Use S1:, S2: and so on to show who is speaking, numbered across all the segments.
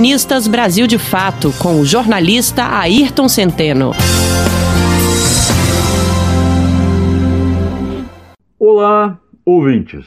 S1: Colunistas Brasil de Fato, com o jornalista Ayrton Centeno.
S2: Olá, ouvintes.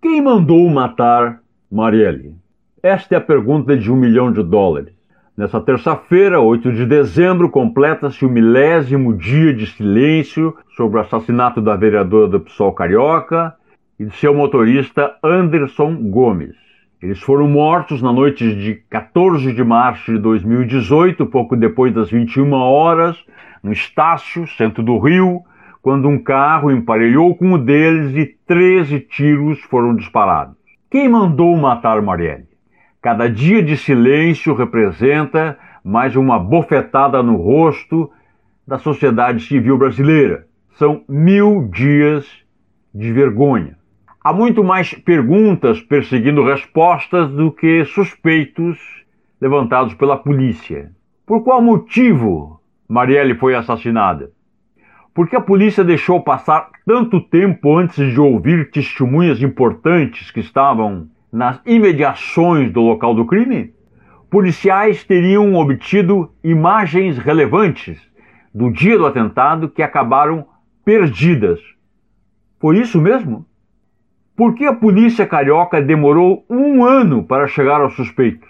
S2: Quem mandou matar Marielle? Esta é a pergunta de um milhão de dólares. Nessa terça-feira, 8 de dezembro, completa-se o milésimo dia de silêncio sobre o assassinato da vereadora do PSOL Carioca e de seu motorista Anderson Gomes. Eles foram mortos na noite de 14 de março de 2018, pouco depois das 21 horas, no Estácio, centro do Rio, quando um carro emparelhou com o deles e 13 tiros foram disparados. Quem mandou matar Marielle? Cada dia de silêncio representa mais uma bofetada no rosto da sociedade civil brasileira. São mil dias de vergonha. Há muito mais perguntas perseguindo respostas do que suspeitos levantados pela polícia. Por qual motivo Marielle foi assassinada? Porque a polícia deixou passar tanto tempo antes de ouvir testemunhas importantes que estavam nas imediações do local do crime? Policiais teriam obtido imagens relevantes do dia do atentado que acabaram perdidas. Foi isso mesmo? Por que a polícia carioca demorou um ano para chegar aos suspeitos?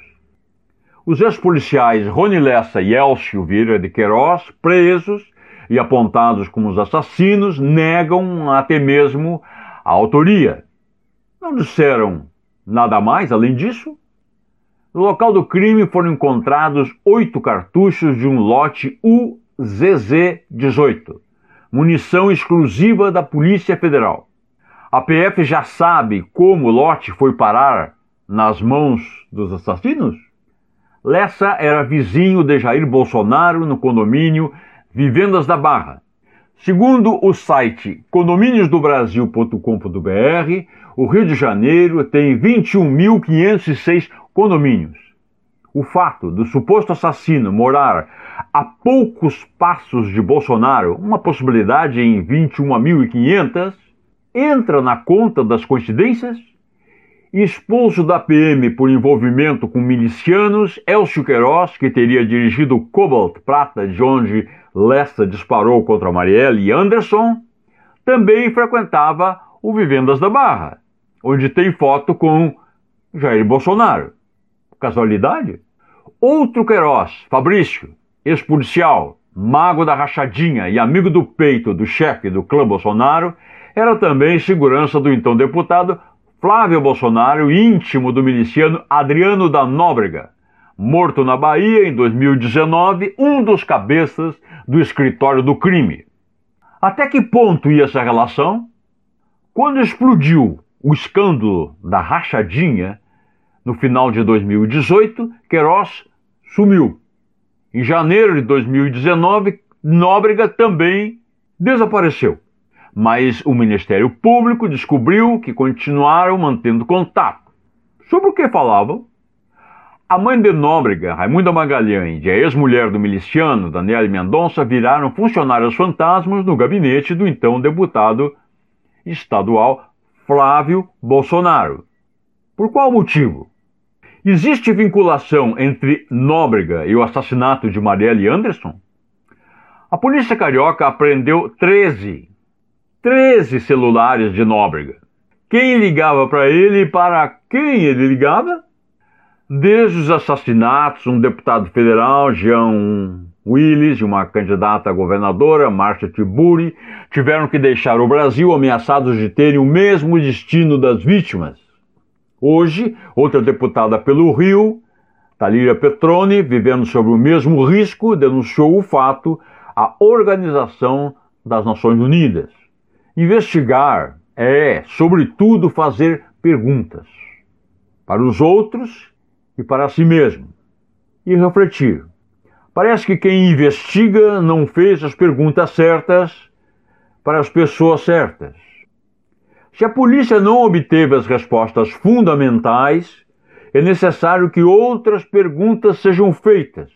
S2: Os ex-policiais Rony Lessa e Elcio Vieira de Queiroz, presos, e apontados como os assassinos negam até mesmo a autoria. Não disseram nada mais além disso? No local do crime foram encontrados oito cartuchos de um lote UZZ-18, munição exclusiva da Polícia Federal. A PF já sabe como lote foi parar nas mãos dos assassinos? Lessa era vizinho de Jair Bolsonaro no condomínio Vivendas da Barra. Segundo o site condomíniosdobrasil.com.br, o Rio de Janeiro tem 21.506 condomínios. O fato do suposto assassino morar a poucos passos de Bolsonaro, uma possibilidade em 21.500, entra na conta das coincidências? Expulso da PM por envolvimento com milicianos, Elcio Queiroz, que teria dirigido Cobalt Prata, de onde Lessa disparou contra Marielle e Anderson, também frequentava o Vivendas da Barra, onde tem foto com Jair Bolsonaro. Casualidade? Outro Queiroz, Fabrício, ex-policial, mago da rachadinha e amigo do peito do chefe do clã Bolsonaro, era também segurança do então deputado Flávio Bolsonaro, íntimo do miliciano Adriano da Nóbrega, morto na Bahia em 2019, um dos cabeças do escritório do crime. Até que ponto ia essa relação? Quando explodiu o escândalo da rachadinha, no final de 2018, Queiroz sumiu. Em janeiro de 2019, Nóbrega também desapareceu. Mas o Ministério Público descobriu que continuaram mantendo contato. Sobre o que falavam? A mãe de Nóbrega, Raimunda Magalhães, e a ex-mulher do miliciano, Daniele Mendonça, viraram funcionários fantasmas no gabinete do então deputado estadual Flávio Bolsonaro. Por qual motivo? Existe vinculação entre Nóbrega e o assassinato de Marielle Anderson? A polícia carioca apreendeu 13, 13 celulares de Nóbrega. Quem ligava para ele e para quem ele ligava? Desde os assassinatos, um deputado federal, Jean Willis, e uma candidata a governadora, Marcia Tiburi, tiveram que deixar o Brasil ameaçados de terem o mesmo destino das vítimas. Hoje, outra deputada pelo Rio, Talíria Petroni, vivendo sob o mesmo risco, denunciou o fato à Organização das Nações Unidas. Investigar é, sobretudo, fazer perguntas. Para os outros, e para si mesmo e refletir. Parece que quem investiga não fez as perguntas certas para as pessoas certas. Se a polícia não obteve as respostas fundamentais, é necessário que outras perguntas sejam feitas,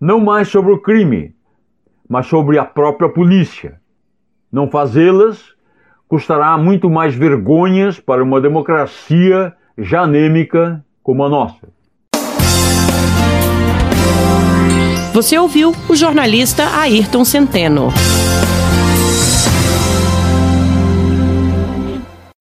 S2: não mais sobre o crime, mas sobre a própria polícia. Não fazê-las custará muito mais vergonhas para uma democracia já anêmica como a nossa.
S1: Você ouviu o jornalista Ayrton Centeno.